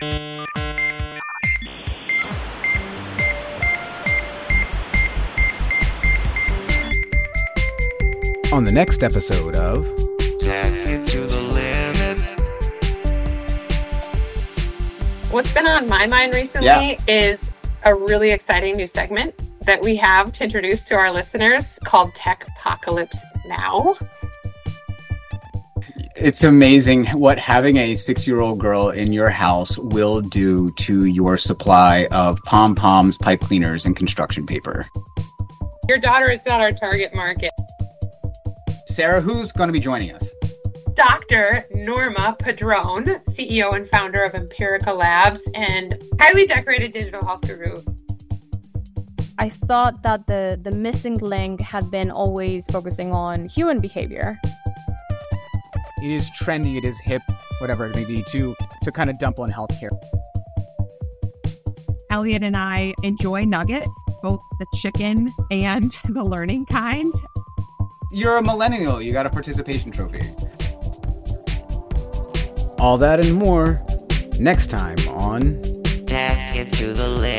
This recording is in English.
On the next episode of Tap into the limit. What's been on my mind recently Yeah. is a really exciting new segment that we have to introduce to our listeners called Tech Apocalypse Now. It's amazing what having a six year old girl in your house will do to your supply of pom poms, pipe cleaners, and construction paper. Your daughter is not our target market. Sarah, who's going to be joining us? Dr. Norma Padron, CEO and founder of Empirica Labs and highly decorated digital health guru. I thought that the, the missing link had been always focusing on human behavior. It is trendy, it is hip, whatever it may be, to to kind of dump on healthcare. Elliot and I enjoy nuggets, both the chicken and the learning kind. You're a millennial. You got a participation trophy. All that and more next time on Tech It to the Limit.